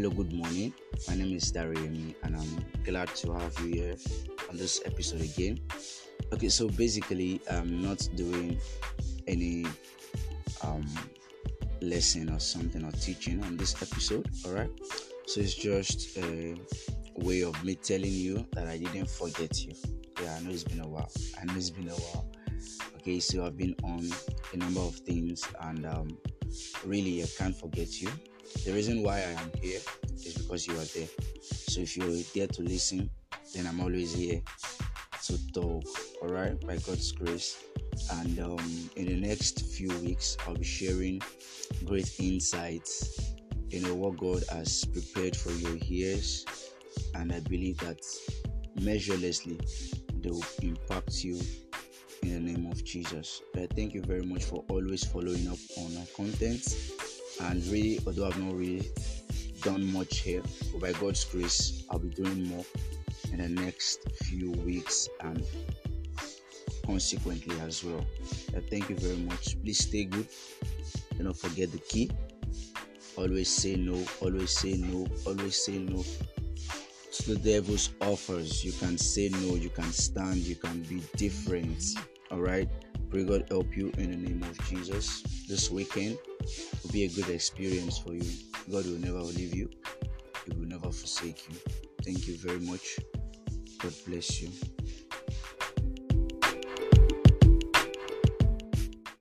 Hello, good morning. My name is Dariemi, and I'm glad to have you here on this episode again. Okay, so basically, I'm not doing any um, lesson or something or teaching on this episode, all right? So it's just a way of me telling you that I didn't forget you. Yeah, I know it's been a while. I know it's been a while. Okay, so I've been on a number of things, and um, really, I can't forget you the reason why I am here is because you are there. So if you're there to listen, then I'm always here to talk, all right, by God's grace. And um, in the next few weeks, I'll be sharing great insights, know, what God has prepared for your ears. And I believe that measurelessly they will impact you in the name of Jesus. But thank you very much for always following up on our content and really although i've not really done much here but by god's grace i'll be doing more in the next few weeks and consequently as well. Uh, thank you very much. Please stay good. Do not forget the key. Always say no always say no always say no. To the devil's offers you can say no you can stand you can be different. All right? Pray god help you in the name of jesus this weekend will be a good experience for you. God will never leave you, He will never forsake you. Thank you very much. God bless you.